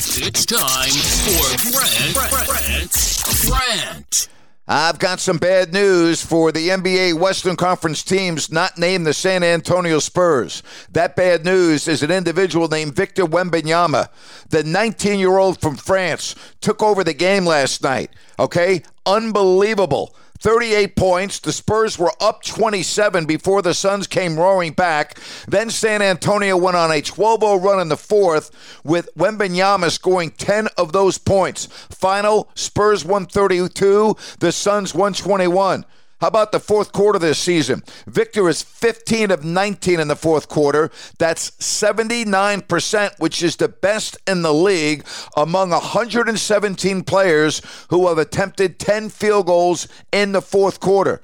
It's time for Brent, Brent, Brent. I've got some bad news for the NBA Western Conference teams not named the San Antonio Spurs. That bad news is an individual named Victor Wembanyama. The 19 year old from France took over the game last night. Okay? Unbelievable. 38 points. The Spurs were up 27 before the Suns came roaring back. Then San Antonio went on a 12 0 run in the fourth, with Wembanyama scoring 10 of those points. Final Spurs 132, the Suns 121. How about the fourth quarter this season? Victor is 15 of 19 in the fourth quarter. That's 79%, which is the best in the league among 117 players who have attempted 10 field goals in the fourth quarter.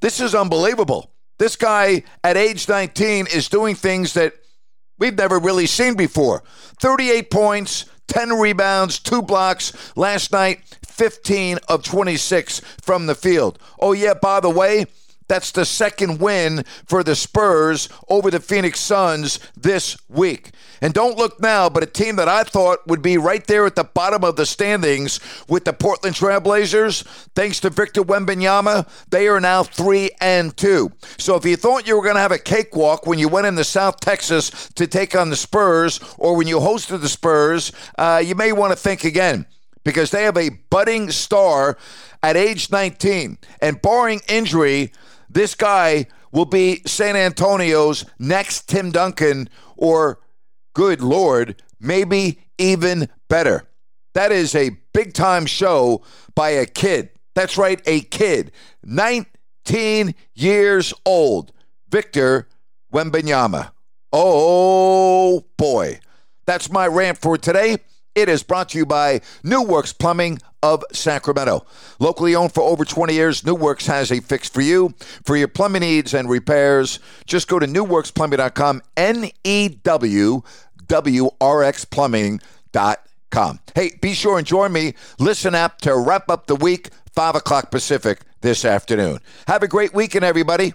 This is unbelievable. This guy at age 19 is doing things that we've never really seen before 38 points, 10 rebounds, two blocks last night, 15 of 26 from the field. Oh, yeah, by the way, that's the second win for the Spurs over the Phoenix Suns this week. And don't look now, but a team that I thought would be right there at the bottom of the standings with the Portland Trailblazers, thanks to Victor Wembanyama, they are now 3 and 2. So if you thought you were going to have a cakewalk when you went into South Texas to take on the Spurs or when you hosted the Spurs, uh, you may want to think again because they have a budding star at age 19. And barring injury, this guy will be San Antonio's next Tim Duncan, or good Lord, maybe even better. That is a big time show by a kid. That's right, a kid. 19 years old. Victor Wembanyama. Oh boy. That's my rant for today. It is brought to you by New Works Plumbing of Sacramento. Locally owned for over 20 years, New Works has a fix for you. For your plumbing needs and repairs, just go to newworksplumbing.com, N E W W R X plumbing.com. Hey, be sure and join me. Listen up to wrap up the week, 5 o'clock Pacific this afternoon. Have a great weekend, everybody.